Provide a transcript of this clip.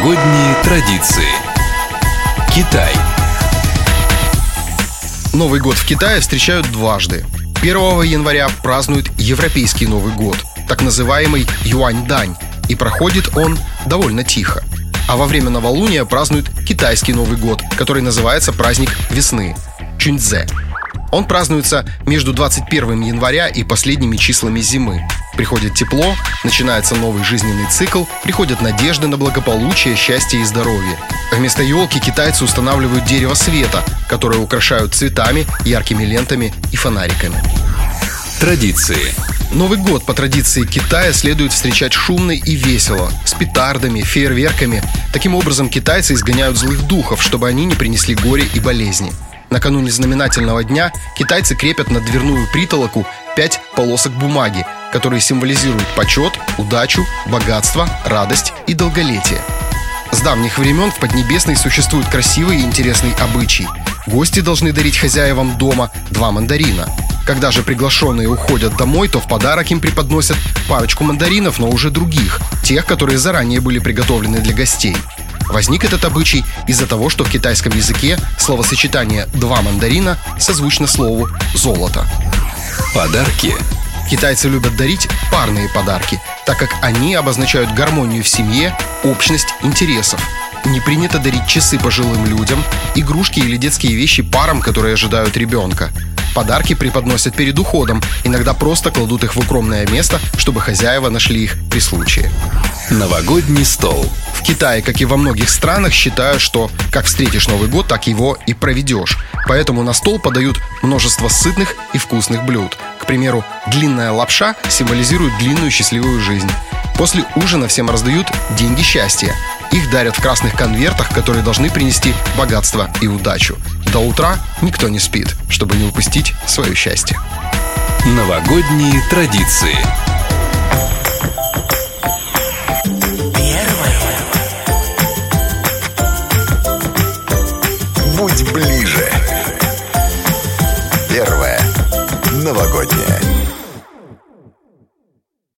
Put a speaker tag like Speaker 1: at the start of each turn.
Speaker 1: Новогодние традиции. Китай.
Speaker 2: Новый год в Китае встречают дважды. 1 января празднуют Европейский Новый год, так называемый Юань-Дань, и проходит он довольно тихо. А во время новолуния празднуют Китайский Новый год, который называется праздник весны – Чуньцзе. Он празднуется между 21 января и последними числами зимы. Приходит тепло, начинается новый жизненный цикл, приходят надежды на благополучие, счастье и здоровье. Вместо елки китайцы устанавливают дерево света, которое украшают цветами, яркими лентами и фонариками.
Speaker 1: Традиции.
Speaker 2: Новый год по традиции Китая следует встречать шумно и весело, с петардами, фейерверками. Таким образом, китайцы изгоняют злых духов, чтобы они не принесли горе и болезни. Накануне знаменательного дня китайцы крепят на дверную притолоку пять полосок бумаги, которые символизируют почет, удачу, богатство, радость и долголетие. С давних времен в Поднебесной существует красивый и интересный обычай. Гости должны дарить хозяевам дома два мандарина. Когда же приглашенные уходят домой, то в подарок им преподносят парочку мандаринов, но уже других, тех, которые заранее были приготовлены для гостей. Возник этот обычай из-за того, что в китайском языке словосочетание «два мандарина» созвучно слову «золото».
Speaker 1: Подарки.
Speaker 2: Китайцы любят дарить парные подарки, так как они обозначают гармонию в семье, общность интересов. Не принято дарить часы пожилым людям, игрушки или детские вещи парам, которые ожидают ребенка. Подарки преподносят перед уходом, иногда просто кладут их в укромное место, чтобы хозяева нашли их при случае.
Speaker 1: Новогодний стол.
Speaker 2: В Китае, как и во многих странах, считают, что как встретишь Новый год, так его и проведешь. Поэтому на стол подают множество сытных и вкусных блюд. К примеру, длинная лапша символизирует длинную счастливую жизнь. После ужина всем раздают деньги счастья. Их дарят в красных конвертах, которые должны принести богатство и удачу. До утра никто не спит, чтобы не упустить свое счастье.
Speaker 1: Новогодние традиции.
Speaker 3: Будь ближе. Первое. Новогоднее.